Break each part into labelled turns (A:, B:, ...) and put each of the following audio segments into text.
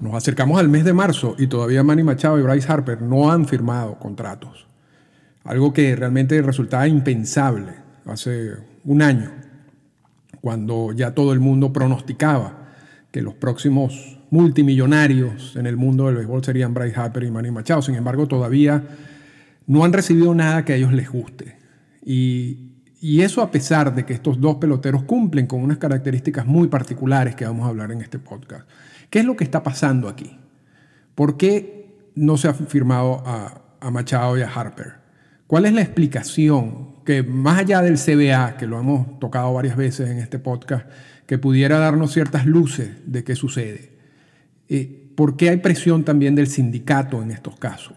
A: nos acercamos al mes de marzo y todavía Manny Machado y Bryce Harper no han firmado contratos. Algo que realmente resultaba impensable hace un año, cuando ya todo el mundo pronosticaba que los próximos multimillonarios en el mundo del béisbol serían Bryce Harper y Manny Machado. Sin embargo, todavía no han recibido nada que a ellos les guste. Y, eso a pesar de que estos dos peloteros cumplen con unas características muy particulares que vamos a hablar en este podcast. ¿Qué es lo que está pasando aquí? ¿Por qué no se ha firmado a, Machado y a Harper? ¿Cuál es la explicación que más allá del CBA, que lo hemos tocado varias veces en este podcast, que pudiera darnos ciertas luces de qué sucede? Eh, ¿Por qué hay presión también del sindicato en estos casos?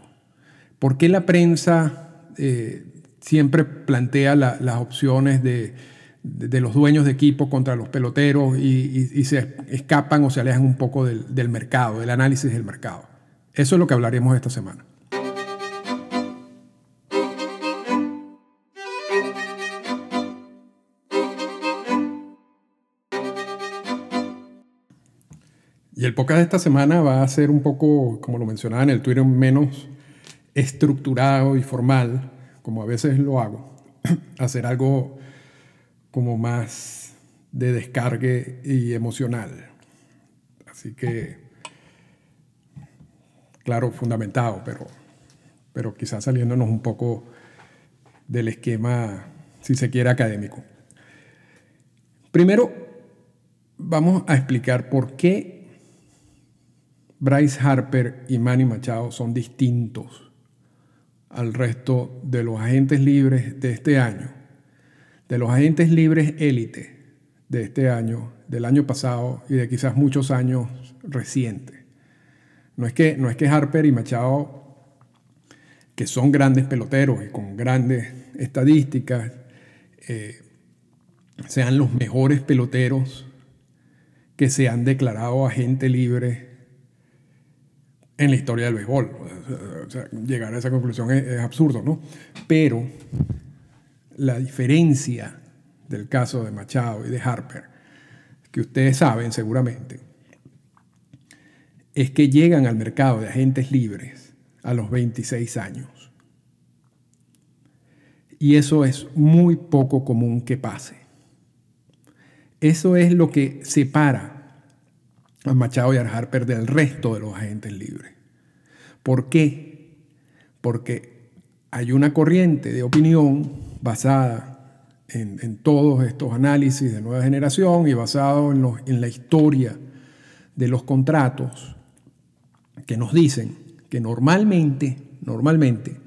A: ¿Por qué la prensa eh, siempre plantea las opciones de, los dueños de equipo contra los peloteros y, se escapan o se alejan un poco del, del mercado, del análisis del mercado? Eso es lo que hablaremos esta semana. Y el podcast de esta semana va a ser un poco, como lo mencionaba en el Twitter, menos estructurado y formal, como a veces lo hago. Hacer algo como más de descargue y emocional. Así que, claro, fundamentado, pero, pero quizás saliéndonos un poco del esquema, si se quiere, académico. Primero, vamos a explicar por qué Bryce Harper y Manny Machado son distintos al resto de los agentes libres de este año, de los agentes libres élite de este año, del año pasado y de quizás muchos años recientes. No es que, no es que Harper y Machado, que son grandes peloteros y con grandes estadísticas, eh, sean los mejores peloteros que se han declarado agente libre en la historia del béisbol. llegar a esa conclusión es, absurdo, ¿no? Pero la diferencia del caso de Machado y de Harper, que ustedes saben seguramente, es que llegan al mercado de agentes libres a los 26 años. Y eso es muy poco común que pase. Eso es lo que separa a Machado y a Harper del resto de los agentes libres. ¿Por qué? Porque hay una corriente de opinión basada en, todos estos análisis de nueva generación y basado en, en la historia de los contratos que nos dicen que normalmente, normalmente,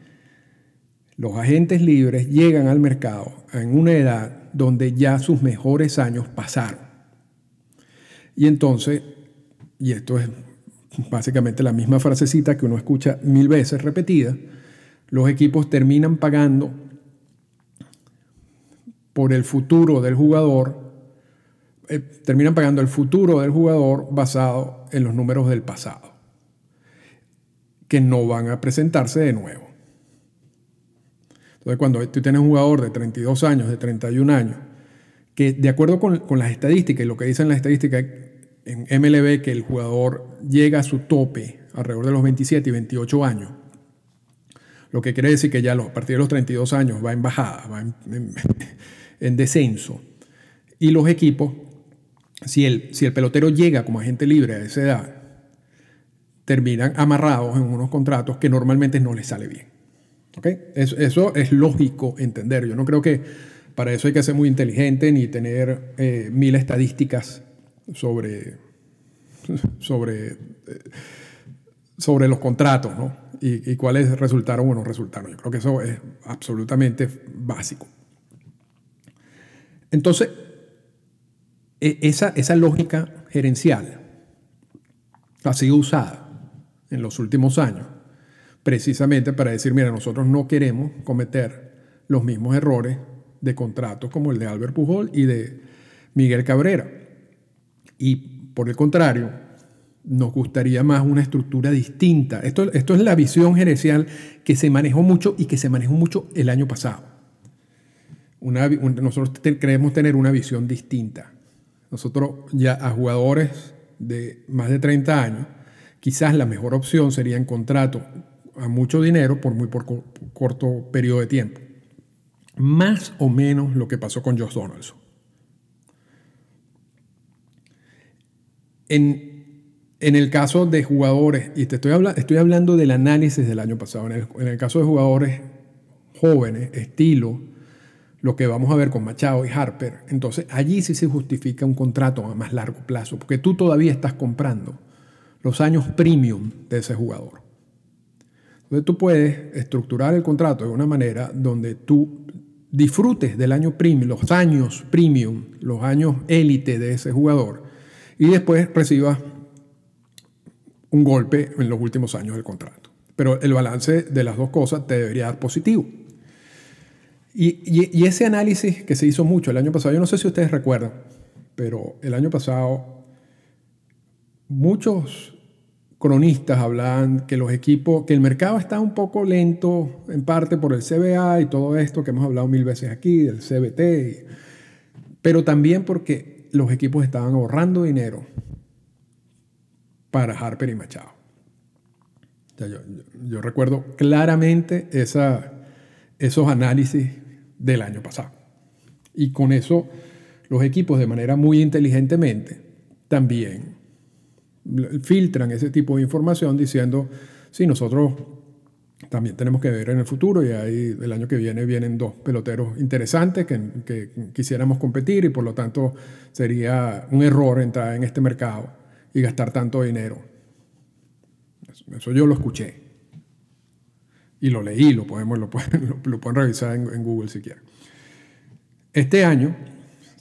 A: los agentes libres llegan al mercado en una edad donde ya sus mejores años pasaron. Y entonces y esto es básicamente la misma frasecita que uno escucha mil veces repetida, los equipos terminan pagando por el futuro del jugador, eh, terminan pagando el futuro del jugador basado en los números del pasado, que no van a presentarse de nuevo. Entonces, cuando tú tienes un jugador de 32 años, de 31 años, que de acuerdo con, con las estadísticas y lo que dicen las estadísticas, en MLB que el jugador llega a su tope alrededor de los 27 y 28 años, lo que quiere decir que ya a partir de los 32 años va en bajada, va en, descenso. Y los equipos, si el, si el pelotero llega como agente libre a esa edad, terminan amarrados en unos contratos que normalmente no les sale bien. ¿Okay? Eso, es lógico entender. Yo no creo que para eso hay que ser muy inteligente ni tener eh, mil estadísticas sobre, sobre, sobre los contratos ¿no? y, cuáles resultaron o no resultaron. Yo creo que eso es absolutamente básico. Entonces, e, esa, lógica gerencial ha sido usada en los últimos años precisamente para decir, mira, nosotros no queremos cometer los mismos errores de contratos como el de Albert Pujol y de Miguel Cabrera. Y por el contrario, nos gustaría más una estructura distinta. Esto es la visión gerencial que se manejó mucho y que se manejó mucho el año pasado. Nosotros creemos tener una visión distinta. Nosotros ya a jugadores de más de 30 años quizás la mejor opción sería en contrato a mucho dinero por muy corto periodo de tiempo. Más o menos lo que pasó con Josh Donaldson. En, el caso de jugadores, y te estoy, estoy hablando del análisis del año pasado, en el, en el caso de jugadores jóvenes, estilo, lo que vamos a ver con Machado y Harper, entonces allí sí se justifica un contrato a más largo plazo, porque tú todavía estás comprando los años premium de ese jugador. Entonces tú puedes estructurar el contrato de una manera donde tú disfrutes del año premium, los años premium, los años élite de ese jugador, y después recibas un golpe en los últimos años del contrato. Pero el balance de las dos cosas te debería dar positivo. Y, ese análisis que se hizo mucho el año pasado, yo no sé si ustedes recuerdan, pero el año pasado muchos cronistas hablaban que los equipos, que el mercado está un poco lento, en parte por el CBA y todo esto que hemos hablado mil veces aquí, del CBT, pero también porque los equipos estaban ahorrando dinero para Harper y Machado. yo, recuerdo claramente esos análisis del año pasado. Y con eso los equipos de manera muy inteligentemente también filtran ese tipo de información diciendo, sí, nosotros también tenemos que ver en el futuro y ahí el año que viene vienen dos peloteros interesantes que, que, quisiéramos competir y por lo tanto sería un error entrar en este mercado y gastar tanto dinero. Eso yo lo escuché y lo leí, lo, podemos, lo, pueden, lo, pueden revisar en, en Google si quieren. Este año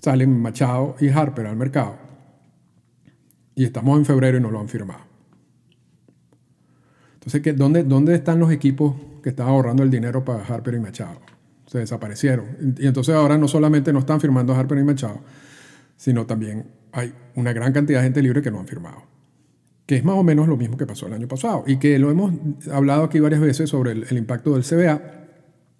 A: salen Machado y Harper al mercado y estamos en febrero y no lo han firmado. Entonces, ¿dónde, ¿dónde están los equipos que estaban ahorrando el dinero para Harper y Machado? Se desaparecieron. Y entonces ahora no solamente no están firmando a Harper y Machado, sino también hay una gran cantidad de gente libre que no han firmado. Que es más o menos lo mismo que pasó el año pasado. Y que lo hemos hablado aquí varias veces sobre el, impacto del CBA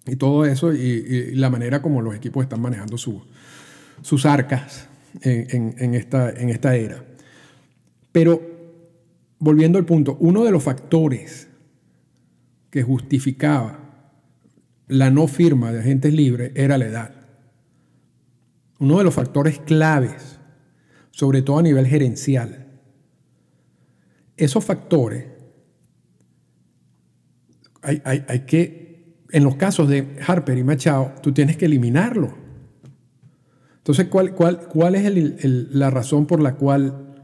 A: y todo eso y, la manera como los equipos están manejando sus arcas en, esta, en esta era. Pero, volviendo al punto, uno de los factores que justificaba la no firma de agentes libres era la edad. Uno de los factores claves, sobre todo a nivel gerencial. Esos factores hay, que, en los casos de Harper y Machado, tú tienes que eliminarlo. Entonces, ¿cuál, cuál, cuál es la razón por la cual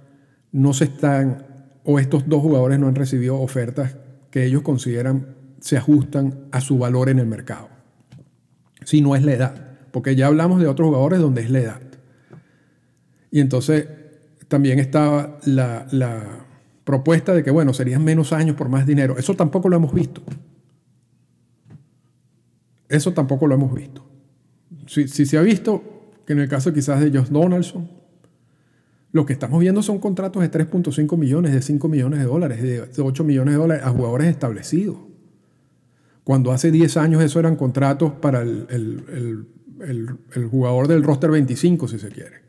A: no se están, o estos dos jugadores no han recibido ofertas que ellos consideran se ajustan a su valor en el mercado. Si no es la edad, porque ya hablamos de otros jugadores donde es la edad. Y entonces también estaba la, propuesta de que, bueno, serían menos años por más dinero. Eso tampoco lo hemos visto. Eso tampoco lo hemos visto. Si, se ha visto que en el caso quizás de Josh Donaldson, lo que estamos viendo son contratos de 3.5 millones, de 5 millones de dólares, de 8 millones de dólares a jugadores establecidos. Cuando hace 10 años eso eran contratos para el, jugador del roster 25, si se quiere.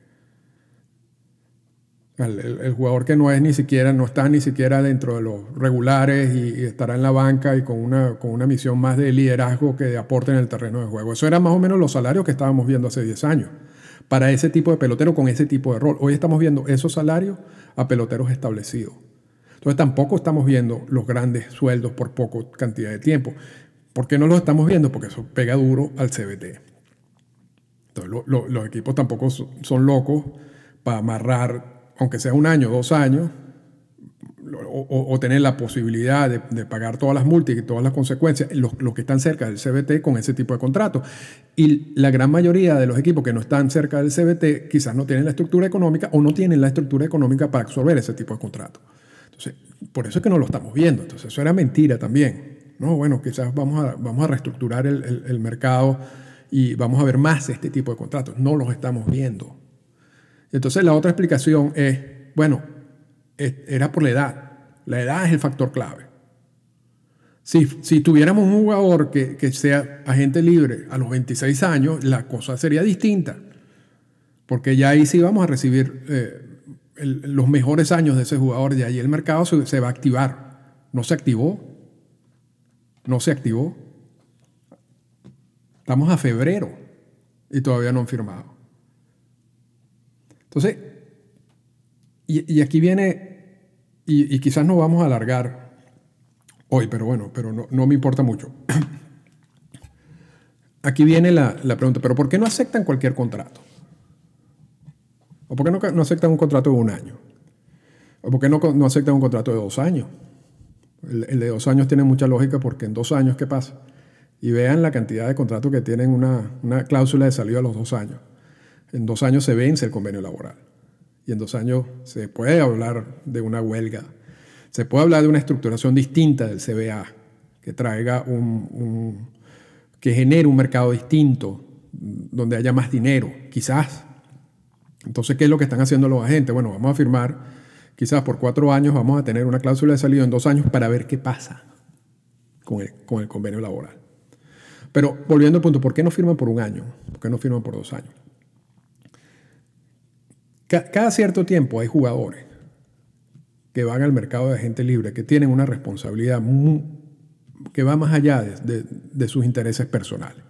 A: El, jugador que no es ni siquiera, no está ni siquiera dentro de los regulares y, estará en la banca y con una, con una misión más de liderazgo que de aporte en el terreno de juego. Eso era más o menos los salarios que estábamos viendo hace 10 años para ese tipo de pelotero con ese tipo de rol. Hoy estamos viendo esos salarios a peloteros establecidos. Entonces tampoco estamos viendo los grandes sueldos por poco cantidad de tiempo. ¿Por qué no los estamos viendo? Porque eso pega duro al CBT. Entonces los equipos tampoco son locos para amarrar, aunque sea un año, dos años, o, tener la posibilidad de, pagar todas las multas y todas las consecuencias, los, que están cerca del CBT con ese tipo de contratos. Y la gran mayoría de los equipos que no están cerca del CBT quizás no tienen la estructura económica o no tienen la estructura económica para absorber ese tipo de contratos. Entonces, por eso es que no lo estamos viendo. Entonces, eso era mentira también. No, bueno, quizás vamos a, vamos a reestructurar el, el mercado y vamos a ver más este tipo de contratos. No los estamos viendo. Entonces, la otra explicación es, bueno, era por la edad. La edad es el factor clave. Si, si tuviéramos un jugador que, que, sea agente libre a los 26 años, la cosa sería distinta. Porque ya ahí sí vamos a recibir eh, los mejores años de ese jugador, de ahí el mercado se, va a activar. No se activó. No se activó. Estamos a febrero y todavía no han firmado. Entonces, y, aquí viene, y, quizás no vamos a alargar hoy, pero bueno, pero no, me importa mucho. Aquí viene la, la pregunta, pero ¿por qué no aceptan cualquier contrato? ¿O por qué no, no aceptan un contrato de un año? ¿O por qué no, no aceptan un contrato de dos años? El, de dos años tiene mucha lógica porque en dos años, ¿qué pasa? Y vean la cantidad de contratos que tienen una, una cláusula de salida a los dos años. En dos años se vence el convenio laboral. Y en dos años se puede hablar de una huelga. Se puede hablar de una estructuración distinta del CBA, que traiga un, que genere un mercado distinto, donde haya más dinero, quizás entonces, ¿qué es lo que están haciendo los agentes? Bueno, vamos a firmar, quizás por cuatro años vamos a tener una cláusula de salida en dos años para ver qué pasa con el, convenio laboral. Pero volviendo al punto, ¿por qué no firman por un año? ¿Por qué no firman por dos años? Cada cierto tiempo hay jugadores que van al mercado de agente libre, que tienen una responsabilidad que va más allá de sus intereses personales.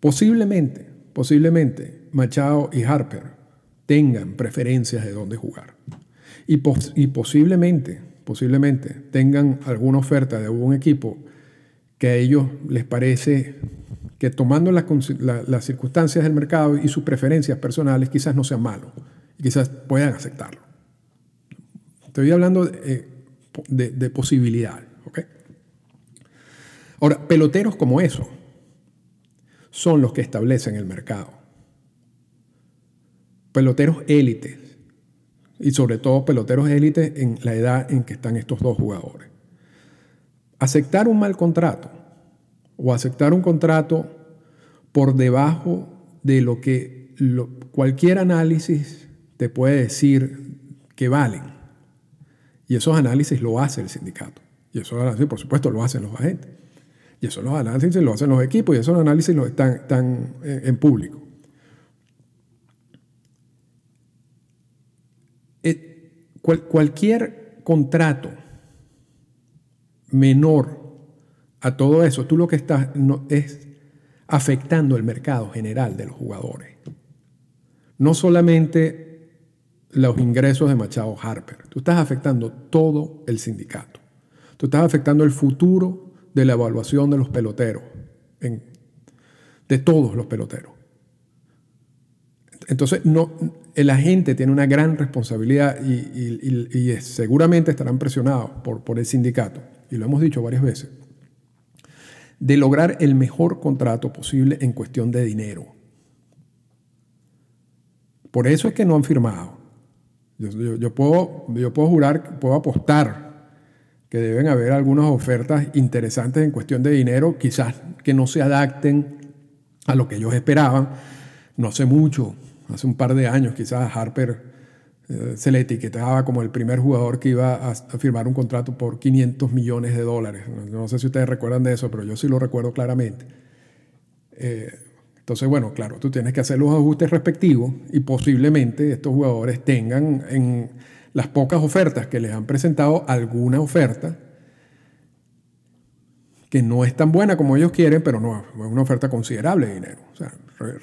A: Posiblemente, posiblemente Machado y Harper tengan preferencias de dónde jugar. Y, posiblemente, posiblemente tengan alguna oferta de algún equipo que a ellos les parece que tomando las, circunstancias del mercado y sus preferencias personales quizás no sea malo y quizás puedan aceptarlo. Estoy hablando de, de, posibilidades. Ahora, peloteros como eso son los que establecen el mercado peloteros élites y sobre todo peloteros élites en la edad en que están estos dos jugadores. Aceptar un mal contrato o aceptar un contrato por debajo de lo que cualquier análisis te puede decir que valen. Y esos análisis lo hace el sindicato. Y esos análisis, por supuesto, lo hacen los agentes. Y esos análisis lo hacen los equipos y esos análisis lo están, están en público. cualquier contrato menor a todo eso, tú lo que estás es afectando el mercado general de los jugadores. No solamente los ingresos de Machado Harper, tú estás afectando todo el sindicato. Tú estás afectando el futuro de la evaluación de los peloteros, de todos los peloteros. Entonces, no, el agente tiene una gran responsabilidad y, seguramente estarán presionados por el sindicato, y lo hemos dicho varias veces, de lograr el mejor contrato posible en cuestión de dinero. Por eso es que no han firmado. Yo, puedo, yo puedo jurar, puedo apostar que deben haber algunas ofertas interesantes en cuestión de dinero, quizás que no se adapten a lo que ellos esperaban. No sé mucho, hace un par de años quizás Harper se le etiquetaba como el primer jugador que iba a, firmar un contrato por 500 millones de dólares. No, sé si ustedes recuerdan de eso, pero yo sí lo recuerdo claramente. Eh, entonces, bueno, claro, tú tienes que hacer los ajustes respectivos y posiblemente estos jugadores tengan en las pocas ofertas que les han presentado alguna oferta que no es tan buena como ellos quieren, pero no es una oferta considerable de dinero. O sea,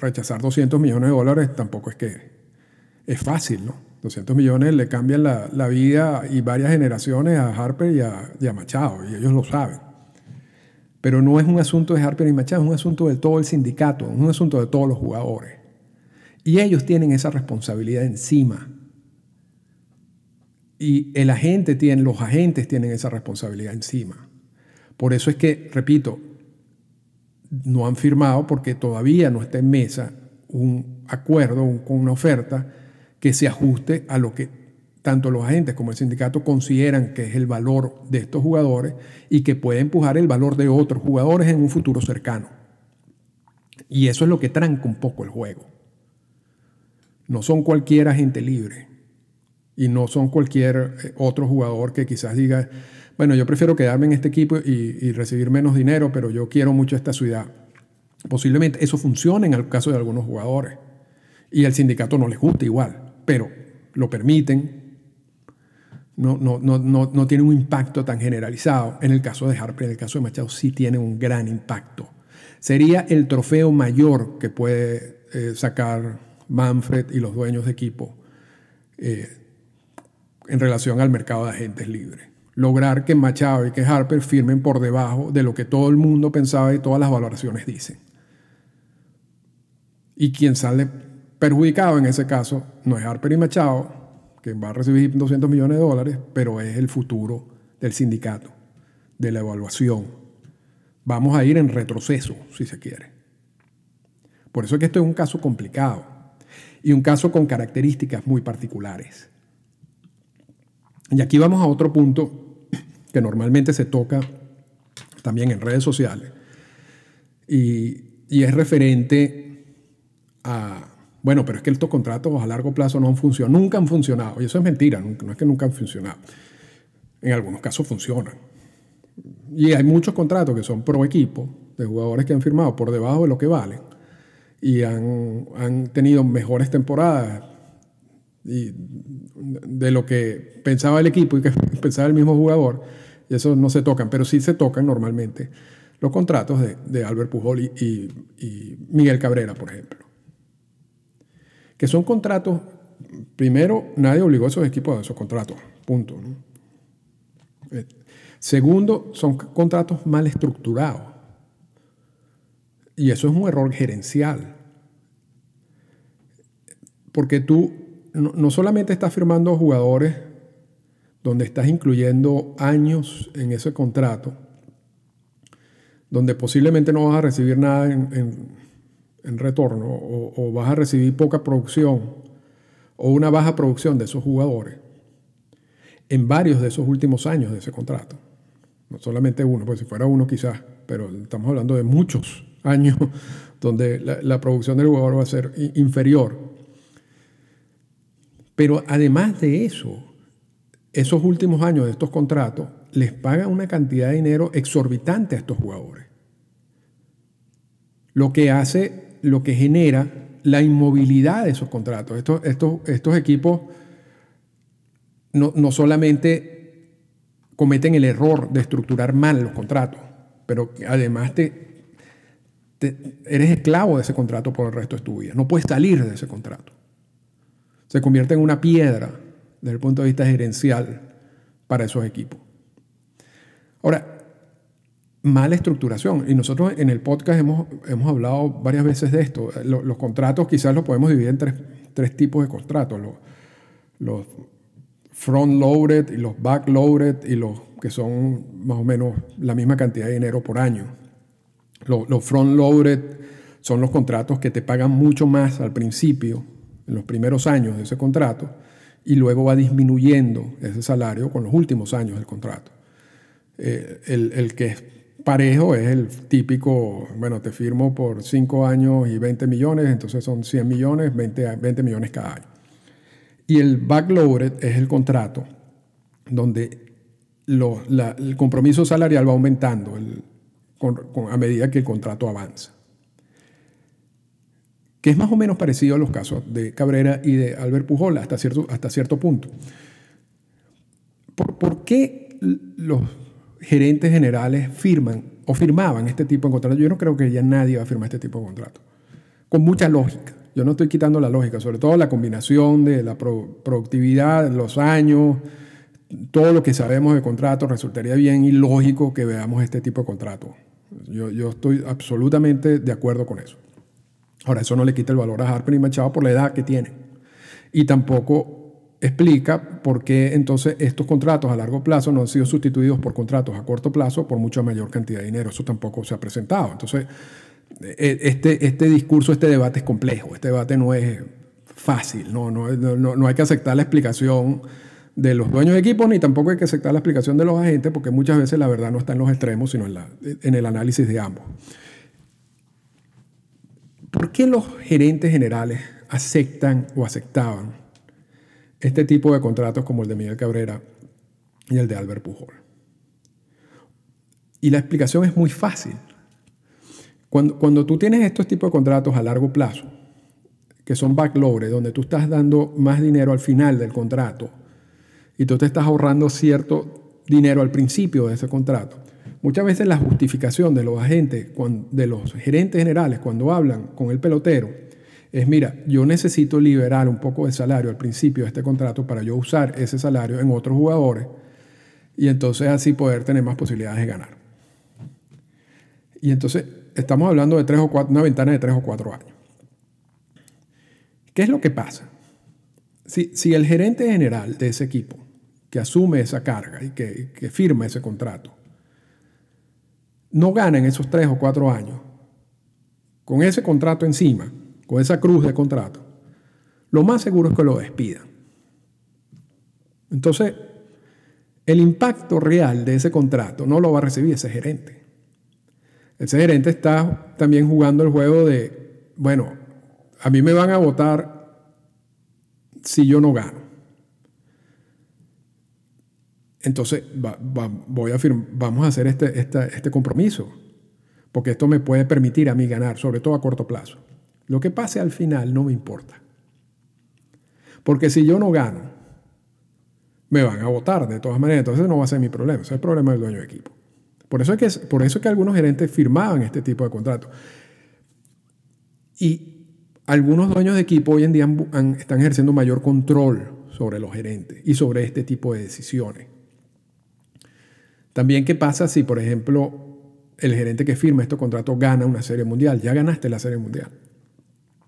A: rechazar 200 millones de dólares tampoco es que es fácil, ¿no? 200 millones le cambian la, vida y varias generaciones a Harper y a, Machado, y ellos lo saben. Pero no es un asunto de Harper y Machado, es un asunto de todo el sindicato, es un asunto de todos los jugadores. Y ellos tienen esa responsabilidad encima. Y el agente tiene, los agentes tienen esa responsabilidad encima. Por eso es que, repito, no han firmado porque todavía no está en mesa un acuerdo, con una oferta que se ajuste a lo que tanto los agentes como el sindicato consideran que es el valor de estos jugadores y que puede empujar el valor de otros jugadores en un futuro cercano. Y eso es lo que tranca un poco el juego. No son cualquier agente libre y no son cualquier eh, otro jugador que quizás diga, bueno, yo prefiero quedarme en este equipo y, recibir menos dinero, pero yo quiero mucho esta ciudad. Posiblemente eso funcione en el caso de algunos jugadores. Y al sindicato no les gusta igual, pero lo permiten, no, no, no, no, tiene un impacto tan generalizado. En el caso de Harper, en el caso de Machado, sí tiene un gran impacto. Sería el trofeo mayor que puede eh, sacar Manfred y los dueños de equipo eh, en relación al mercado de agentes libres. Lograr que Machado y que Harper firmen por debajo de lo que todo el mundo pensaba y todas las valoraciones dicen. Y quien sale perjudicado en ese caso no es Harper y Machado, que va a recibir 200 millones de dólares, pero es el futuro del sindicato, de la evaluación. Vamos a ir en retroceso, si se quiere. Por eso es que esto es un caso complicado y un caso con características muy particulares. Y aquí vamos a otro punto que normalmente se toca también en redes sociales y, y es referente a bueno, pero es que estos contratos a largo plazo no han funcionado, nunca han funcionado. Y eso es mentira, no es que nunca han funcionado. En algunos casos funcionan. Y hay muchos contratos que son pro equipo, de jugadores que han firmado por debajo de lo que valen y han, han tenido mejores temporadas y de lo que pensaba el equipo y que pensaba el mismo jugador. Y eso no se tocan, pero sí se tocan normalmente los contratos de, de Albert Pujol y Miguel Cabrera, por ejemplo que son contratos, primero, nadie obligó a esos equipos a esos contratos, punto. Eh, segundo, son contratos mal estructurados. Y eso es un error gerencial. Porque tú no, solamente estás firmando jugadores donde estás incluyendo años en ese contrato, donde posiblemente no vas a recibir nada en retorno o, vas a recibir poca producción o una baja producción de esos jugadores en varios de esos últimos años de ese contrato. No solamente uno, pues si fuera uno quizás, pero estamos hablando de muchos años donde la, la producción del jugador va a ser inferior. Pero además de eso, esos últimos años de estos contratos les pagan una cantidad de dinero exorbitante a estos jugadores. Lo que hace lo que genera la inmovilidad de esos contratos. Estos, estos, estos equipos no, solamente cometen el error de estructurar mal los contratos, pero además te, eres esclavo de ese contrato por el resto de tu vida. No puedes salir de ese contrato. Se convierte en una piedra desde el punto de vista gerencial para esos equipos. Ahora, mala estructuración. Y nosotros en el podcast hemos, hemos hablado varias veces de esto. Los, contratos quizás los podemos dividir en tres, tipos de contratos. Los, los front-loaded y los back-loaded y los que son más o menos la misma cantidad de dinero por año. Los, los front-loaded son los contratos que te pagan mucho más al principio, en los primeros años de ese contrato, y luego va disminuyendo ese salario con los últimos años del contrato. Eh, el, el, que es parejo es el típico, bueno, te firmo por 5 años y 20 millones, entonces son 100 millones, 20, 20 millones cada año. Y el backloaded es el contrato donde el compromiso salarial va aumentando a medida que el contrato avanza. Que es más o menos parecido a los casos de Cabrera y de Albert Pujol hasta cierto, hasta cierto punto. ¿Por, ¿Por qué los gerentes generales firman o firmaban este tipo de contrato. Yo no creo que ya nadie va a firmar este tipo de contrato. Con mucha lógica. Yo no estoy quitando la lógica, sobre todo la combinación de la productividad, los años, todo lo que sabemos de contrato, resultaría bien ilógico que veamos este tipo de contrato. Yo, yo estoy absolutamente de acuerdo con eso. Ahora, eso no le quita el valor a Harper y Machado por la edad que tienen. Y tampoco explica por qué entonces estos contratos a largo plazo no han sido sustituidos por contratos a corto plazo por mucha mayor cantidad de dinero. Eso tampoco se ha presentado. Entonces, e, este, este discurso, este debate es complejo, este debate no es fácil, no, no, no, no hay que aceptar la explicación de los dueños de equipos ni tampoco hay que aceptar la explicación de los agentes porque muchas veces la verdad no está en los extremos, sino en, la, en el análisis de ambos. ¿Por qué los gerentes generales aceptan o aceptaban este tipo de contratos como el de Miguel Cabrera y el de Albert Pujol. Y la explicación es muy fácil. Cuando, cuando tú tienes estos tipos de contratos a largo plazo, que son backloaded, donde tú estás dando más dinero al final del contrato y tú te estás ahorrando cierto dinero al principio de ese contrato. Muchas veces la justificación de los agentes, de los gerentes generales, cuando hablan con el pelotero, es, mira, yo necesito liberar un poco de salario al principio de este contrato para yo usar ese salario en otros jugadores y entonces así poder tener más posibilidades de ganar. Y entonces estamos hablando de tres o cuatro, una ventana de tres o cuatro años. ¿Qué es lo que pasa? Si, si el gerente general de ese equipo, que asume esa carga y que, que firma ese contrato, no gana en esos tres o cuatro años, con ese contrato encima, con esa cruz de contrato, lo más seguro es que lo despidan. Entonces, el impacto real de ese contrato no lo va a recibir ese gerente. Ese gerente está también jugando el juego de, bueno, a mí me van a votar si yo no gano. Entonces, voy a vamos a hacer este, este compromiso, porque esto me puede permitir a mí ganar, sobre todo a corto plazo. Lo que pase al final no me importa. Porque si yo no gano, me van a votar de todas maneras. Entonces no va a ser mi problema. Es el problema del dueño de equipo. Por eso, es que, por eso que algunos gerentes firmaban este tipo de contratos. Y algunos dueños de equipo hoy en día están ejerciendo mayor control sobre los gerentes y sobre este tipo de decisiones. También, ¿qué pasa si, por ejemplo, el gerente que firma estos contratos gana una serie mundial? Ya ganaste la serie mundial.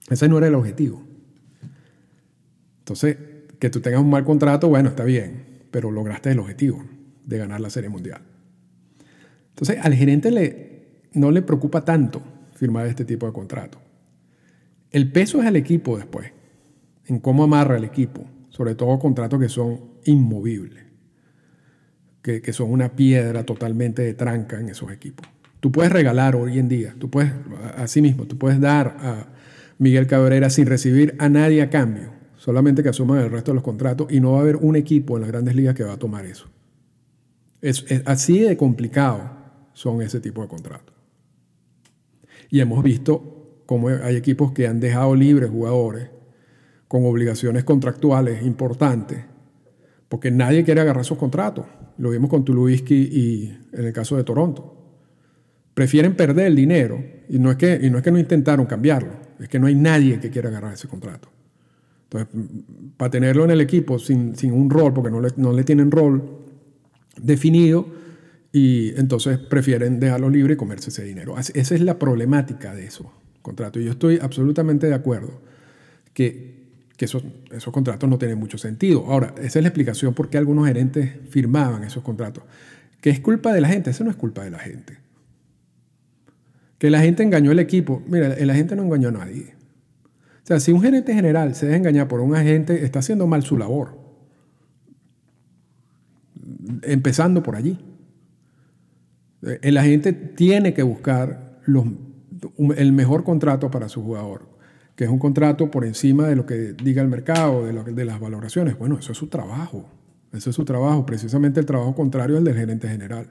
A: Ese no era el objetivo. Entonces, que tú tengas un mal contrato, bueno, está bien, pero lograste el objetivo de ganar la Serie Mundial. Entonces, al gerente le, no le preocupa tanto firmar este tipo de contrato. El peso es al equipo después, en cómo amarra el equipo, sobre todo contratos que son inmovibles, que, que son una piedra totalmente de tranca en esos equipos. Tú puedes regalar hoy en día, tú puedes, así mismo, tú puedes dar a Miguel Cabrera sin recibir a nadie a cambio, solamente que asuman el resto de los contratos y no va a haber un equipo en las grandes ligas que va a tomar eso. Es, así de complicado son ese tipo de contratos. Y hemos visto cómo hay equipos que han dejado libres jugadores con obligaciones contractuales importantes, porque nadie quiere agarrar esos contratos. Lo vimos con Tulowitzki y en el caso de Toronto. Prefieren perder el dinero y no es que, no intentaron cambiarlo, es que no hay nadie que quiera agarrar ese contrato. Entonces, para tenerlo en el equipo sin, un rol, porque no le, no le tienen rol definido, y entonces prefieren dejarlo libre y comerse ese dinero. Esa es la problemática de esos contratos. Y yo estoy absolutamente de acuerdo que, que esos, esos contratos no tienen mucho sentido. Ahora, esa es la explicación por qué algunos gerentes firmaban esos contratos. ¿Que es culpa de la gente? Eso no es culpa de la gente. Que la gente engañó al equipo. Mira, la gente no engañó a nadie. O sea, si un gerente general se deja engañar por un agente, está haciendo mal su labor. Empezando por allí. El agente tiene que buscar el mejor contrato para su jugador, que es un contrato por encima de lo que diga el mercado, de, de las valoraciones. Bueno, eso es su trabajo. Eso es su trabajo, precisamente el trabajo contrario al del gerente general.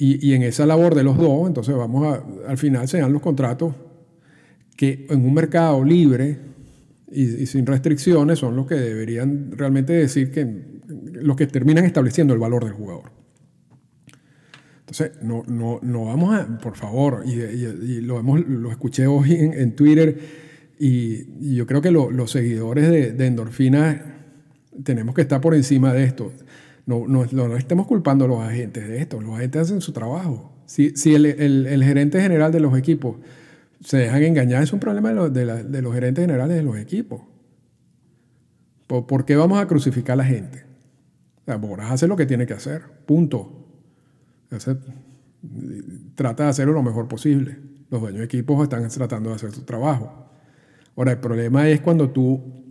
A: Y, en esa labor de los dos, entonces vamos a, al final se dan los contratos que en un mercado libre y, sin restricciones son los que deberían realmente decir que los que terminan estableciendo el valor del jugador. Entonces, no, no, no vamos a, por favor, y, lo, hemos, lo escuché hoy en, Twitter, y, yo creo que los seguidores de, de endorfina tenemos que estar por encima de esto. No, no, no, estemos culpando a los agentes de esto, los agentes hacen su trabajo. Si, si el, el, gerente general de los equipos se dejan engañar, es un problema de, los, de, los gerentes generales de los equipos. ¿Por, qué vamos a crucificar a la gente? O sea, hace lo que tiene que hacer, punto. trata de hacerlo lo mejor posible. Los dueños de equipos están tratando de hacer su trabajo. Ahora, el problema es cuando tú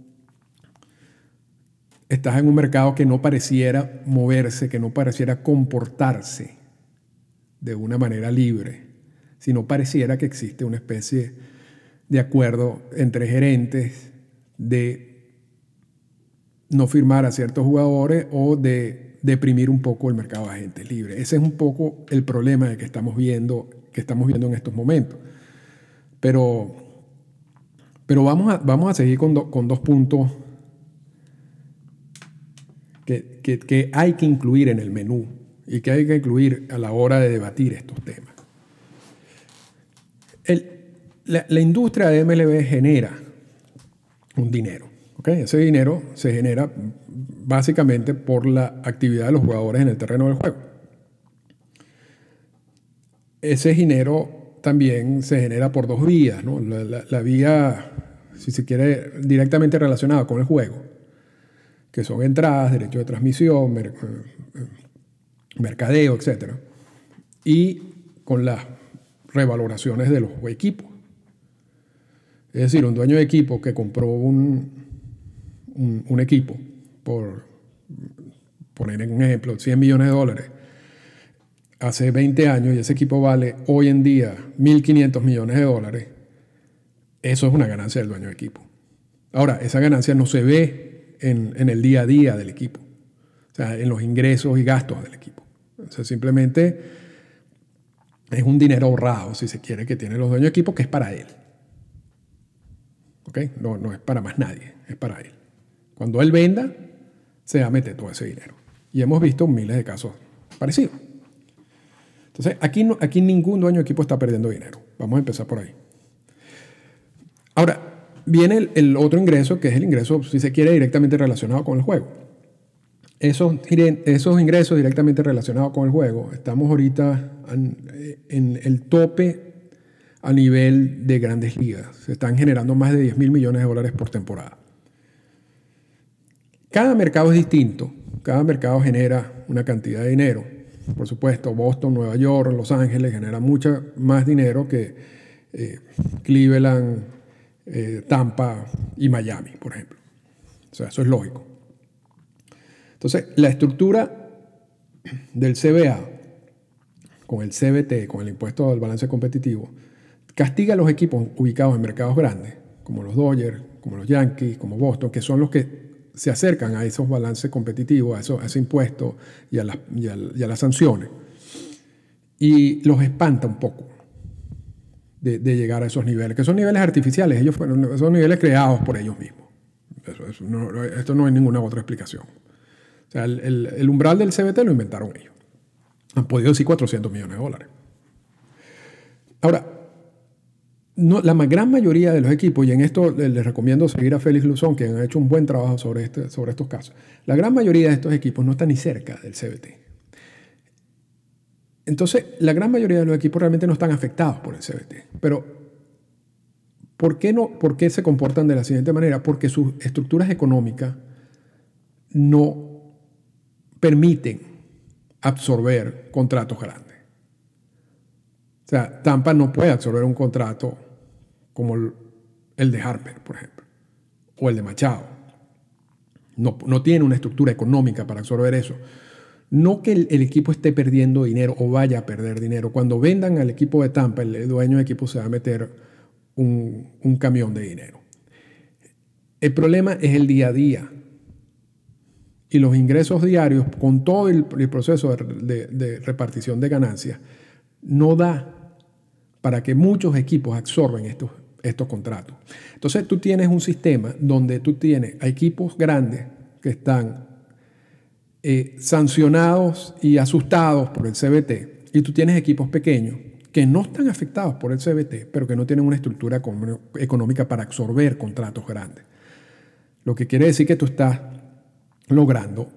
A: estás en un mercado que no pareciera moverse, que no pareciera comportarse de una manera libre, sino pareciera que existe una especie de acuerdo entre gerentes de no firmar a ciertos jugadores o de deprimir un poco el mercado de agentes libres. Ese es un poco el problema de que estamos viendo, que estamos viendo en estos momentos. Pero, Pero vamos a, vamos a seguir con, con dos puntos que, hay que incluir en el menú y que hay que incluir a la hora de debatir estos temas. la, industria de MLB genera un dinero. Ese dinero se genera básicamente por la actividad de los jugadores en el terreno del juego. Ese dinero también se genera por dos vías. ¿no? La vía, si se quiere, directamente relacionada con el juego que son entradas, derecho de transmisión, eh, mercadeo, etc. Y con las revaloraciones de los equipos. Es decir, un dueño de equipo que compró un, un, equipo por poner un ejemplo 100 millones de dólares hace 20 años y ese equipo vale hoy en día 1.500 millones de dólares, eso es una ganancia del dueño de equipo. Ahora, esa ganancia no se ve en, el día a día del equipo, o sea, en los ingresos y gastos del equipo. O sea, simplemente es un dinero ahorrado, si se quiere, que tienen los dueños de equipo, que es para él. ¿Ok? No, no es para más nadie, es para él. Cuando él venda, se va a meter todo ese dinero. Y hemos visto miles de casos parecidos. Entonces, aquí, no, aquí ningún dueño de equipo está perdiendo dinero. Vamos a empezar por ahí. Ahora, viene el, otro ingreso, que es el ingreso, si se quiere, directamente relacionado con el juego. Esos, esos ingresos directamente relacionados con el juego, estamos ahorita en, el tope a nivel de grandes ligas. Se están generando más de 10 mil millones de dólares por temporada. Cada mercado es distinto, cada mercado genera una cantidad de dinero. Por supuesto, Boston, Nueva York, Los Ángeles generan mucho más dinero que eh, Cleveland, eh, Tampa y Miami, por ejemplo. O sea, eso es lógico. Entonces, la estructura del CBA con el CBT, con el impuesto al balance competitivo, castiga a los equipos ubicados en mercados grandes, como los Dodgers, como los Yankees, como Boston, que son los que se acercan a esos balances competitivos, a, eso, a ese impuesto y a las sanciones, y los espanta un poco de, llegar a esos niveles, que son niveles artificiales, ellos fueron, son niveles creados por ellos mismos. esto no hay ninguna otra explicación. O sea, el, umbral del CBT lo inventaron ellos. Han podido decir 400 millones de dólares. Ahora, no, la gran mayoría de los equipos, y en esto les recomiendo seguir a Félix Luzón, que han hecho un buen trabajo sobre, este, sobre estos casos, la gran mayoría de estos equipos no están ni cerca del CBT. Entonces, la gran mayoría de los equipos realmente no están afectados por el CBT. Pero, ¿por qué, no, ¿por qué se comportan de la siguiente manera? Porque sus estructuras económicas no permiten absorber contratos grandes. O sea, Tampa no puede absorber un contrato como el de Harper, por ejemplo, o el de Machado. No, no tiene una estructura económica para absorber eso. No que el, equipo esté perdiendo dinero o vaya a perder dinero. Cuando vendan al equipo de Tampa, el dueño del equipo se va a meter un, camión de dinero. El problema es el día a día. Y los ingresos diarios, con todo el, proceso de, repartición de ganancias, no da para que muchos equipos absorben estos, estos contratos. Entonces tú tienes un sistema donde tú tienes a equipos grandes que están eh, sancionados y asustados por el CBT, y tú tienes equipos pequeños que no están afectados por el CBT, pero que no tienen una estructura económica para absorber contratos grandes. Lo que quiere decir que tú estás logrando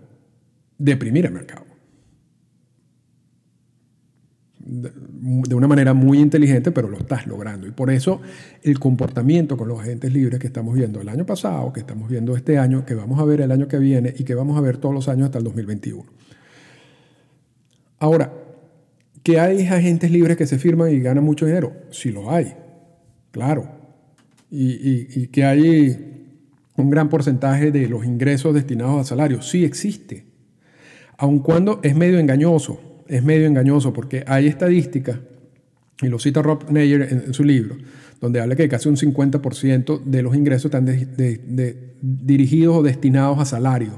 A: deprimir el mercado. De una manera muy inteligente, pero lo estás logrando. Y por eso el comportamiento con los agentes libres que estamos viendo el año pasado, que estamos viendo este año, que vamos a ver el año que viene y que vamos a ver todos los años hasta el 2021. Ahora, ¿que hay agentes libres que se firman y ganan mucho dinero? Sí lo hay, claro. Y, y que hay un gran porcentaje de los ingresos destinados a salarios. Sí existe. Aun cuando es medio engañoso es medio engañoso porque hay estadísticas, y lo cita Rob Neyer en, su libro, donde habla que casi un 50% de los ingresos están dirigidos o destinados a salarios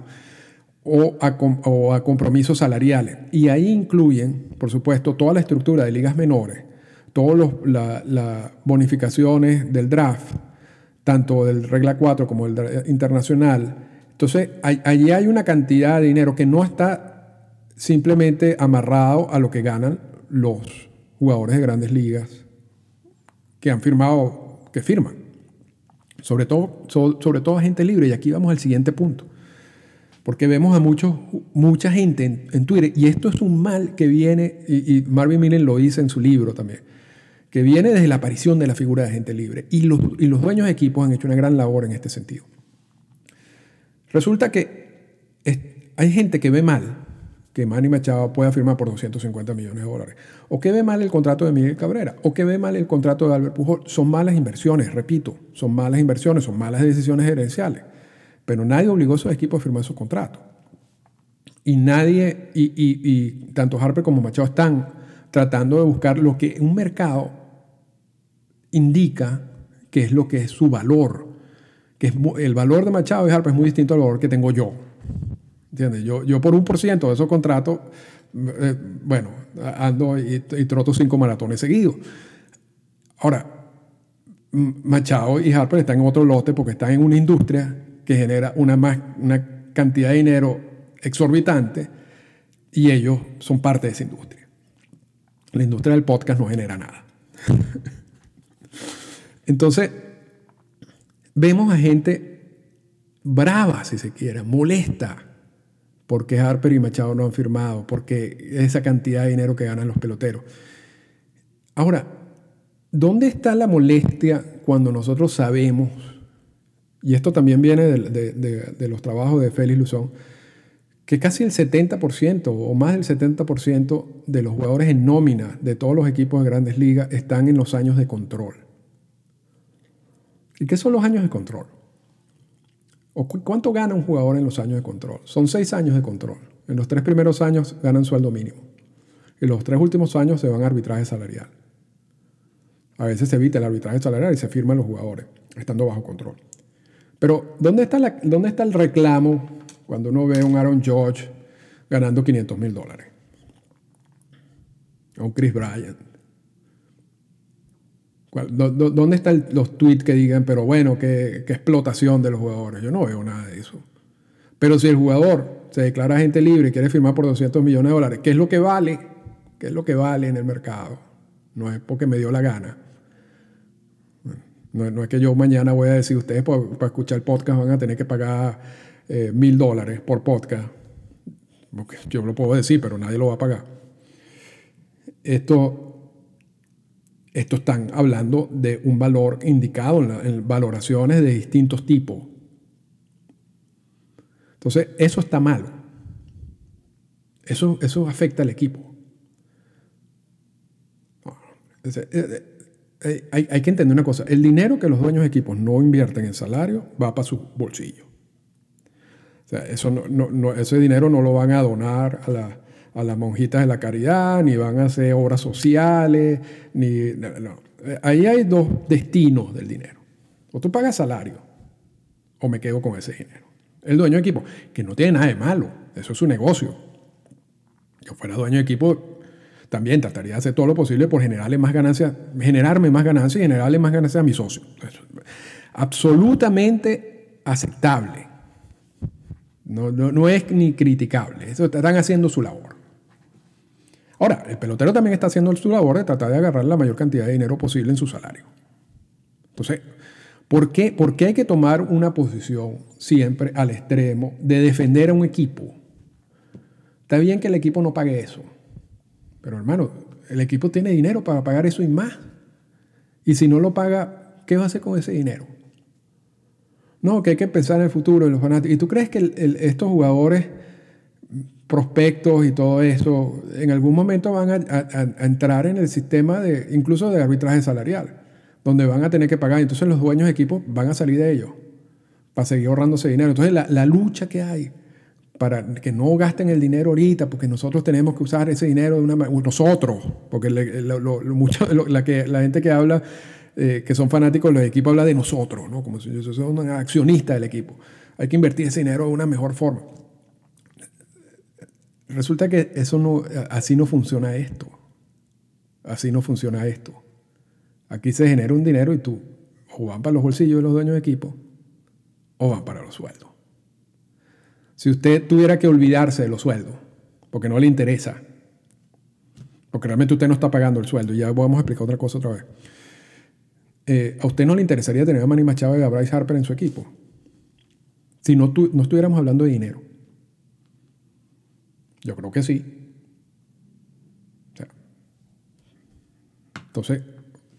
A: o a, compromisos salariales. Y ahí incluyen, por supuesto, toda la estructura de ligas menores, todas las bonificaciones del draft, tanto del regla 4 como del internacional. Entonces, allí hay una cantidad de dinero que no está simplemente amarrado a lo que ganan los jugadores de grandes ligas que han firmado, que firman. Sobre todo, sobre gente libre. Y aquí vamos al siguiente punto. Porque vemos a mucha gente en, Twitter, y esto es un mal que viene, y, Marvin Millen lo dice en su libro también, que viene desde la aparición de la figura de gente libre. Y los, y los dueños de equipos han hecho una gran labor en este sentido. Resulta que hay gente que ve mal que Manny Machado pueda firmar por 250 millones de dólares, o que ve mal el contrato de Miguel Cabrera, o que ve mal el contrato de Albert Pujol. Son malas inversiones, repito, son malas inversiones, son malas decisiones gerenciales. Pero nadie obligó a esos equipos a firmar esos contratos. Y nadie, y, tanto Harper como Machado están tratando de buscar lo que un mercado indica que es lo que es su valor. Que es, el valor de Machado y Harper es muy distinto al valor que tengo yo. ¿Entiendes? Yo, yo por un por ciento de esos contratos, eh, bueno, ando y, y, troto cinco maratones seguidos. Ahora, Machado y Harper están en otro lote porque están en una industria que genera una, más, una cantidad de dinero exorbitante y ellos son parte de esa industria. La industria del podcast no genera nada. Entonces, vemos a gente brava, si se quiere, molesta, porque Harper y Machado no han firmado, porque esa cantidad de dinero que ganan los peloteros. Ahora, ¿dónde está la molestia cuando nosotros sabemos y esto también viene de, los trabajos de Félix Luzón, que casi el 70% o más del 70% de los jugadores en nómina de todos los equipos de grandes ligas están en los años de control. ¿Y qué son los años de control? ¿O ¿Cuánto gana un jugador en los años de control? Son seis años de control. En los tres primeros años ganan sueldo mínimo. En los tres últimos años se van a arbitraje salarial. A veces se evita el arbitraje salarial y se firman los jugadores, estando bajo control. Pero ¿dónde está, ¿dónde está el reclamo cuando uno ve a un Aaron George ganando 500 mil dólares? A un Chris Bryant. ¿Dónde están los tweets que digan, pero bueno, qué, explotación de los jugadores? Yo no veo nada de eso. Pero si el jugador se declara agente libre y quiere firmar por 200 millones de dólares, ¿qué es lo que vale? ¿Qué es lo que vale en el mercado? No es porque me dio la gana. No, es que yo mañana voy a decir, ustedes para, escuchar el podcast van a tener que pagar eh, mil dólares por podcast. Porque yo lo puedo decir, pero nadie lo va a pagar. Esto, esto están hablando de un valor indicado en, valoraciones de distintos tipos. Entonces, eso está mal. Eso, eso afecta al equipo. Eh, hay, que entender una cosa, el dinero que los dueños de equipos no invierten en salario va para su bolsillo. O sea, eso ese dinero no lo van a donar a, las monjitas de la caridad, ni van a hacer obras sociales, ni... Eh, ahí hay dos destinos del dinero. O tú pagas salario, o me quedo con ese dinero. El dueño de equipo, que no tiene nada de malo, eso es su negocio. Yo fuera dueño de equipo, también trataría de hacer todo lo posible por generarle más ganancias, generarme más ganancias y generarle más ganancias a mis socios. Absolutamente aceptable. No, no, es ni criticable. Eso están haciendo su labor. Ahora, el pelotero también está haciendo su labor de tratar de agarrar la mayor cantidad de dinero posible en su salario. Entonces, ¿por qué, ¿por qué hay que tomar una posición siempre al extremo de defender a un equipo? Está bien que el equipo no pague eso. Pero hermano, el equipo tiene dinero para pagar eso y más. Y si no lo paga, ¿qué va a hacer con ese dinero? No, que hay que pensar en el futuro, en los fanáticos. ¿Y tú crees que estos jugadores, prospectos y todo eso, en algún momento van a, entrar en el sistema de, incluso de arbitraje salarial, donde van a tener que pagar? Entonces los dueños de equipos van a salir de ellos para seguir ahorrándose dinero. Entonces la, lucha que hay para que no gasten el dinero ahorita, porque nosotros tenemos que usar ese dinero de una nosotros, porque la gente que habla, eh, que son fanáticos de los equipos, habla de nosotros, ¿no? como si yo soy un accionista del equipo. Hay que invertir ese dinero de una mejor forma. Resulta que eso no, así no funciona esto. Así no funciona esto. Aquí se genera un dinero y tú o van para los bolsillos de los dueños de equipo o van para los sueldos. Si usted tuviera que olvidarse de los sueldos, porque no le interesa, porque realmente usted no está pagando el sueldo, y ya vamos a explicar otra cosa otra vez. Eh, ¿A usted no le interesaría tener a Manny Machado y a Bryce Harper en su equipo? Si no, no estuviéramos hablando de dinero. Yo creo que sí. entonces,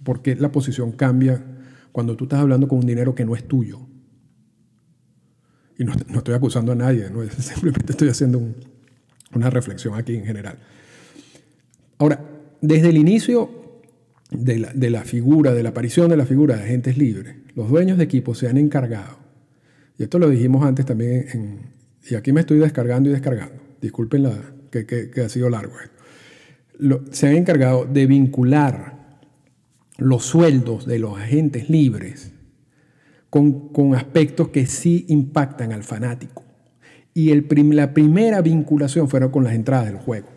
A: ¿por qué la posición cambia cuando tú estás hablando con un dinero que no es tuyo? Y no, estoy acusando a nadie, simplemente estoy haciendo una reflexión aquí en general. Ahora, desde el inicio de la, de la, figura, de la aparición de la figura de agentes libres, los dueños de equipos se han encargado, y esto lo dijimos antes también, en, y aquí me estoy descargando y descargando, disculpen la, que, ha sido largo esto, se han encargado de vincular los sueldos de los agentes libres con, aspectos que sí impactan al fanático. Y la primera vinculación fueron con las entradas del juego.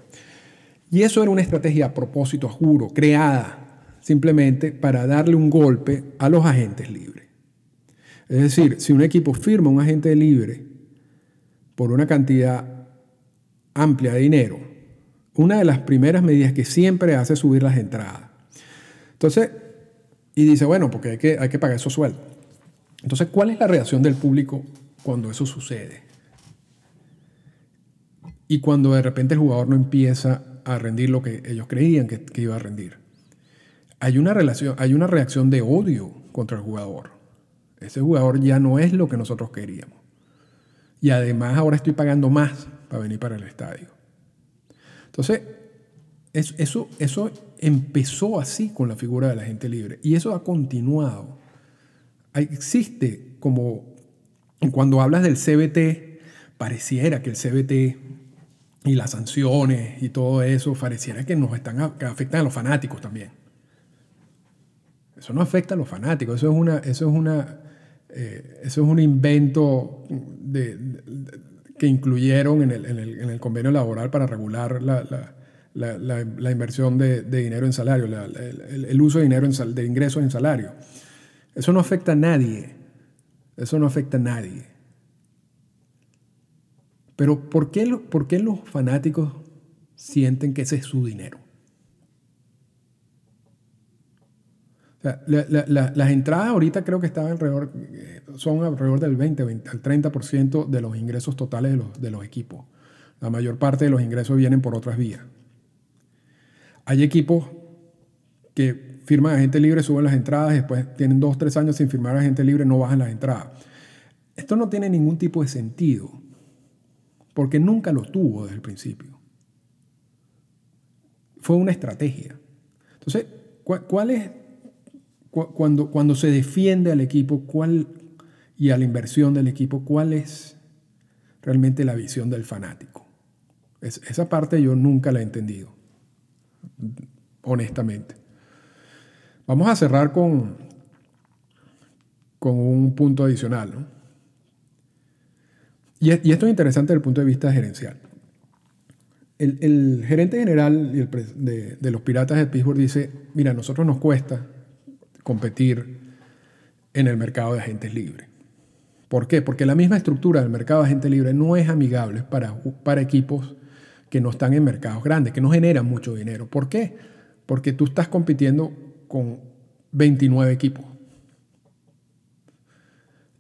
A: Y eso era una estrategia a propósito, a juro, creada simplemente para darle un golpe a los agentes libres. Es decir, si un equipo firma un agente libre por una cantidad amplia de dinero, una de las primeras medidas que siempre hace subir las entradas. Entonces, y dice, bueno, porque hay que, hay que pagar esos sueldos. Entonces, ¿cuál es la reacción del público cuando eso sucede? Y cuando de repente el jugador no empieza a rendir lo que ellos creían que, que iba a rendir. Hay una, relación, hay una reacción de odio contra el jugador. Ese jugador ya no es lo que nosotros queríamos. Y además ahora estoy pagando más para venir para el estadio. Entonces, eso, eso empezó así con la figura de la gente libre y eso ha continuado. Existe como, cuando hablas del CBT, pareciera que el CBT y las sanciones y todo eso, pareciera que nos están, afectan a los fanáticos también. Eso no afecta a los fanáticos, eso es una, eso es una, eh, eso es un invento que incluyeron en el, convenio laboral para regular la la, inversión de, dinero en salario, el, uso de dinero en de ingresos en salario. Eso no afecta a nadie. Eso no afecta a nadie. Pero ¿por qué, por qué los fanáticos sienten que ese es su dinero? Las entradas ahorita creo que están alrededor, son alrededor del 20, 20 al 30% de los ingresos totales de los, de los equipos. La mayor parte de los ingresos vienen por otras vías. Hay equipos que firman a gente libre, suben las entradas, después tienen dos, tres años sin firmar a gente libre, no bajan las entradas. Esto no tiene ningún tipo de sentido, porque nunca lo tuvo desde el principio. Fue una estrategia. Entonces, ¿cuál, es, cuando, cuando se defiende al equipo cuál, y a la inversión del equipo, cuál es realmente la visión del fanático? esa parte yo nunca la he entendido honestamente. Vamos a cerrar con, con un punto adicional. Y, esto es interesante desde el punto de vista gerencial. El, gerente general de, de, los Piratas de Pittsburgh dice, mira, a nosotros nos cuesta competir en el mercado de agentes libres. ¿Por qué? Porque la misma estructura del mercado de agentes libres no es amigable para, para equipos que no están en mercados grandes, que no generan mucho dinero. ¿Por qué? Porque tú estás compitiendo con 29 equipos.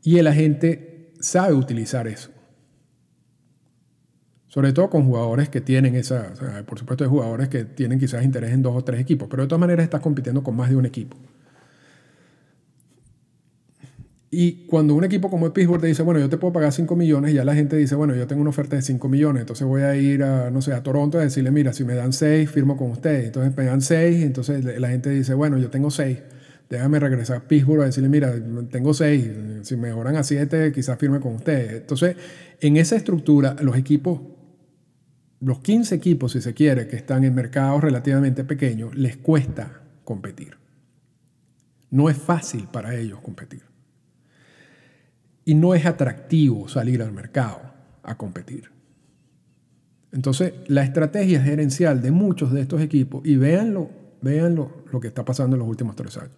A: Y el agente sabe utilizar eso. Sobre todo con jugadores que tienen esa, por supuesto hay jugadores que tienen quizás interés en dos o tres equipos, pero de todas maneras estás compitiendo con más de un equipo. Y cuando un equipo como el Pittsburgh te dice, bueno, yo te puedo pagar 5 millones, ya la gente dice, bueno, yo tengo una oferta de 5 millones, entonces voy a ir a, no sé, a Toronto a decirle, mira, si me dan 6, firmo con ustedes. Entonces me dan 6, entonces la gente dice, bueno, yo tengo 6, déjame regresar a Pittsburgh a decirle, mira, tengo 6, si mejoran a 7, quizás firme con ustedes. Entonces, en esa estructura, los equipos, los 15 equipos, si se quiere, que están en mercados relativamente pequeños, les cuesta competir. No es fácil para ellos competir y no es atractivo salir al mercado a competir. Entonces, la estrategia gerencial de muchos de estos equipos, y véanlo, véanlo lo que está pasando en los últimos tres años,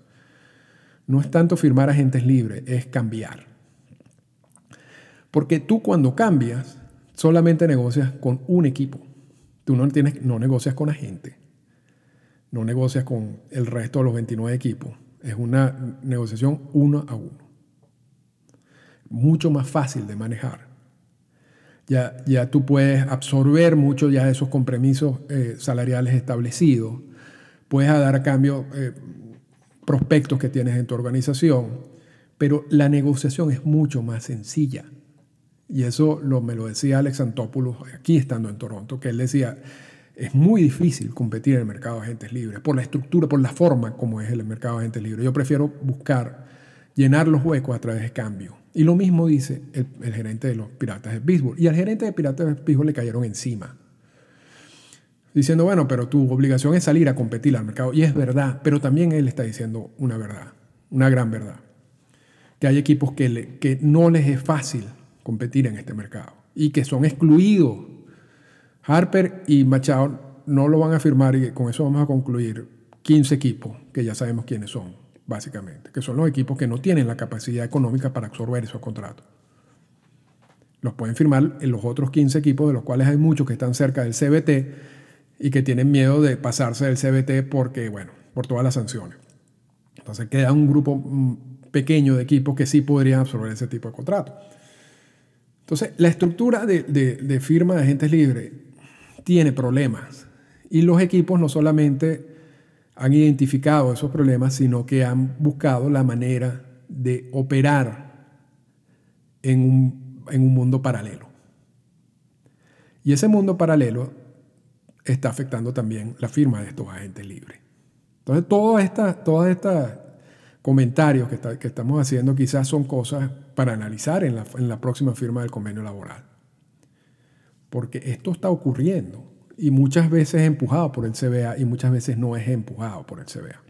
A: no es tanto firmar agentes libres, es cambiar. Porque tú cuando cambias, solamente negocias con un equipo. Tú no, tienes, no negocias con agente, no negocias con el resto de los 29 equipos. Es una negociación uno a uno. Mucho más fácil de manejar. Ya, ya tú puedes absorber mucho ya esos compromisos eh, salariales establecidos. Puedes dar a cambio eh, prospectos que tienes en tu organización, pero la negociación es mucho más sencilla. Y eso lo, me lo decía Alex Antopoulos aquí estando en Toronto, que él decía, es muy difícil competir en el mercado de agentes libres, por la estructura, por la forma como es el mercado de agentes libres. Yo prefiero buscar llenar los huecos a través de cambio. Y lo mismo dice el, gerente de los Piratas de Pittsburgh. Y al gerente de Piratas de Pittsburgh le cayeron encima. Diciendo, bueno, pero tu obligación es salir a competir al mercado. Y es verdad, pero también él está diciendo una verdad, una gran verdad. Que hay equipos que, que no les es fácil competir en este mercado y que son excluidos. Harper y Machado no lo van a firmar y con eso vamos a concluir 15 equipos que ya sabemos quiénes son, básicamente, que son los equipos que no tienen la capacidad económica para absorber esos contratos. Los pueden firmar en los otros 15 equipos, de los cuales hay muchos que están cerca del CBT y que tienen miedo de pasarse del CBT porque, bueno, por todas las sanciones. Entonces queda un grupo mm, pequeño de equipos que sí podrían absorber ese tipo de contratos. Entonces, la estructura de, firma de agentes libres tiene problemas y los equipos no solamente han identificado esos problemas, sino que han buscado la manera de operar en un, en un mundo paralelo. Y ese mundo paralelo está afectando también la firma de estos agentes libres. Entonces, todas estas toda esta comentarios que, que, estamos haciendo quizás son cosas para analizar en la, en la próxima firma del convenio laboral. Porque esto está ocurriendo y muchas veces es empujado por el CBA y muchas veces no es empujado por el CBA.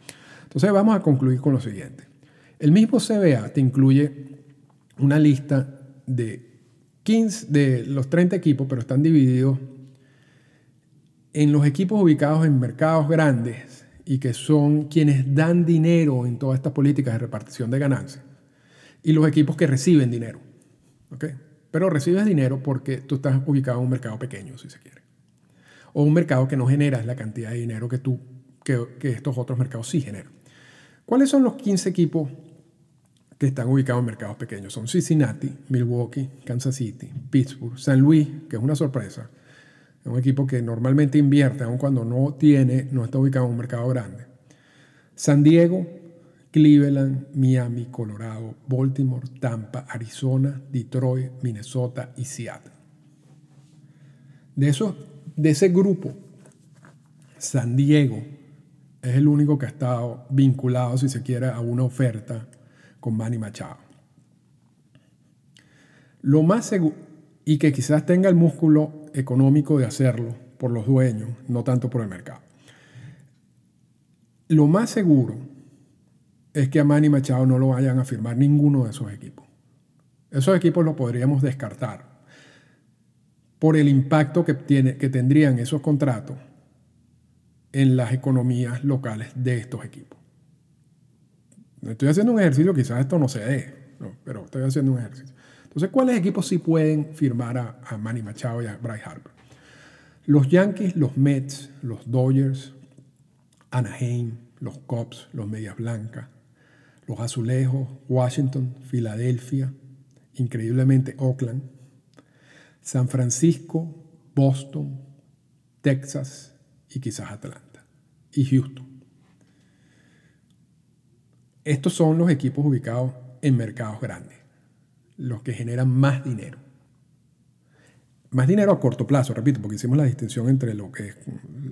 A: Entonces vamos a concluir con lo siguiente. El mismo CBA te incluye una lista de 15 de los 30 equipos, pero están divididos en los equipos ubicados en mercados grandes y que son quienes dan dinero en todas estas políticas de repartición de ganancias, y los equipos que reciben dinero. ¿okay? Pero recibes dinero porque tú estás ubicado en un mercado pequeño, si se quiere. O un mercado que no genera la cantidad de dinero que, tú, que, estos otros mercados sí generan. ¿Cuáles son los 15 equipos que están ubicados en mercados pequeños? Son Cincinnati, Milwaukee, Kansas City, Pittsburgh, San Luis, que es una sorpresa, un equipo que normalmente invierte, aun cuando no tiene, no está ubicado en un mercado grande. San Diego, Cleveland, Miami, Colorado, Baltimore, Tampa, Arizona, Detroit, Minnesota y Seattle. De, eso, de ese grupo, San Diego es el único que ha estado vinculado, si se quiere, a una oferta con Manny Machado. Lo más seguro, y que quizás tenga el músculo económico de hacerlo por los dueños, no tanto por el mercado. Lo más seguro es que a Manny Machado no lo vayan a firmar ninguno de esos equipos. Esos equipos los podríamos descartar por el impacto que, tiene, que tendrían esos contratos en las economías locales de estos equipos. Estoy haciendo un ejercicio, quizás esto no se dé, pero estoy haciendo un ejercicio. Entonces, ¿cuáles equipos sí pueden firmar a, Manny Machado y a Bryce Harper? Los Yankees, los Mets, los Dodgers, Anaheim, los Cubs, los Medias Blancas, los Azulejos, Washington, Filadelfia, increíblemente Oakland, San Francisco, Boston, Texas y quizás Atlanta y Houston. Estos son los equipos ubicados en mercados grandes los que generan más dinero. Más dinero a corto plazo, repito, porque hicimos la distinción entre lo que es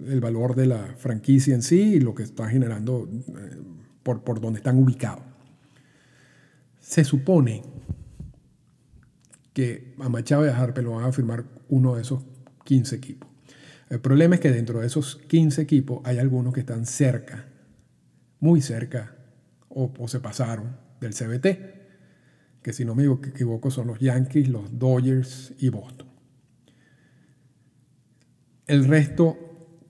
A: el valor de la franquicia en sí y lo que está generando eh, por, por donde están ubicados. Se supone que a Machado y a Harper lo van a firmar uno de esos 15 equipos. El problema es que dentro de esos 15 equipos hay algunos que están cerca, muy cerca, o, o se pasaron del CBT que si no me equivoco son los Yankees, los Dodgers y Boston. El resto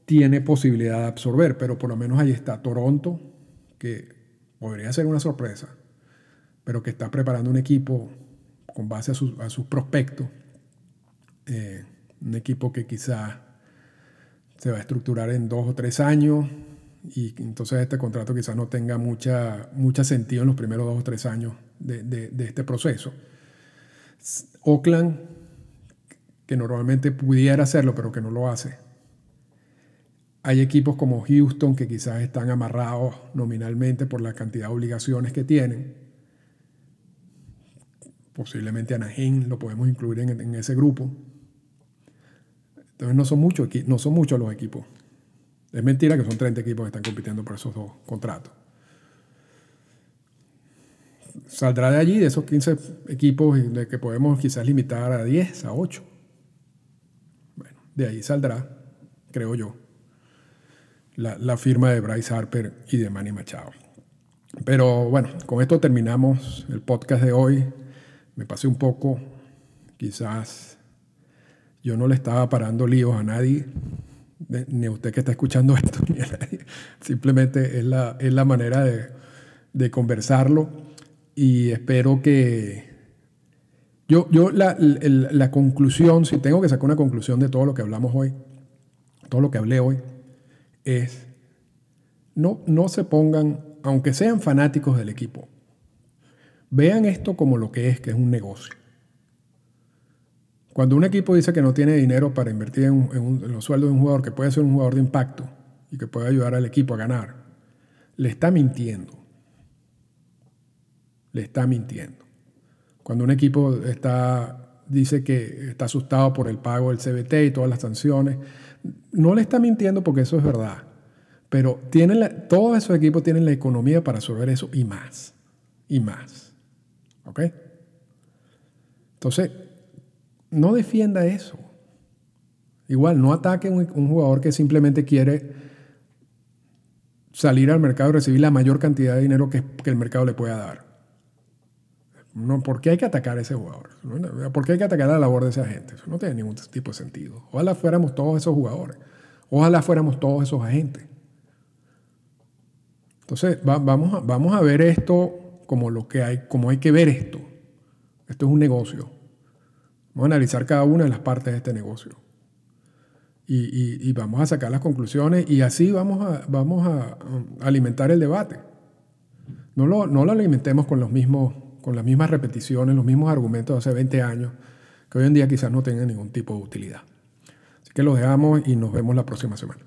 A: tiene posibilidad de absorber, pero por lo menos ahí está Toronto, que podría ser una sorpresa, pero que está preparando un equipo con base a, sus prospectos, eh, un equipo que quizás se va a estructurar en dos o tres años y entonces este contrato quizás no tenga mucha, mucha sentido en los primeros dos o tres años de, de este proceso. Oakland, que normalmente pudiera hacerlo, pero que no lo hace. Hay equipos como Houston que quizás están amarrados nominalmente por la cantidad de obligaciones que tienen. Posiblemente Anaheim lo podemos incluir en, ese grupo. Entonces no son, muchos, no son muchos los equipos. Es mentira que son 30 equipos que están compitiendo por esos dos contratos saldrá de allí, de esos 15 equipos, de que podemos quizás limitar a 10, a 8. Bueno, de ahí saldrá, creo yo, la, firma de Bryce Harper y de Manny Machado. Pero bueno, con esto terminamos el podcast de hoy. Me pasé un poco, quizás yo no le estaba parando líos a nadie, ni a usted que está escuchando esto, ni a nadie. Simplemente es la, es la manera de, de conversarlo y espero que... Yo, yo la, la, conclusión, si tengo que sacar una conclusión de todo lo que hablamos hoy, todo lo que hablé hoy, es no, no se pongan, aunque sean fanáticos del equipo, vean esto como lo que es, que es un negocio. Cuando un equipo dice que no tiene dinero para invertir en, en los sueldos de un jugador que puede ser un jugador de impacto y que puede ayudar al equipo a ganar, le está mintiendo le está mintiendo. Cuando un equipo está, dice que está asustado por el pago del CBT y todas las sanciones, no le está mintiendo porque eso es verdad. Pero tienen todos esos equipos tienen la economía para absorber eso y más. Y más. ¿Ok? Entonces, no defienda eso. Igual, no ataque a un, jugador que simplemente quiere salir al mercado y recibir la mayor cantidad de dinero que, que el mercado le pueda dar. No, ¿Por qué hay que atacar a ese jugador? ¿Por qué hay que atacar a la labor de esa gente? Eso no tiene ningún tipo de sentido. Ojalá fuéramos todos esos jugadores. Ojalá fuéramos todos esos agentes. Entonces, vamos, a, vamos a ver esto como lo que hay, como hay que ver esto. Esto es un negocio. Vamos a analizar cada una de las partes de este negocio. Y, vamos a sacar las conclusiones y así vamos a, vamos a, alimentar el debate. No lo, no lo alimentemos con los mismos con las mismas repeticiones, los mismos argumentos de hace 20 años, que hoy en día quizás no tengan ningún tipo de utilidad. Así que los dejamos y nos vemos la próxima semana.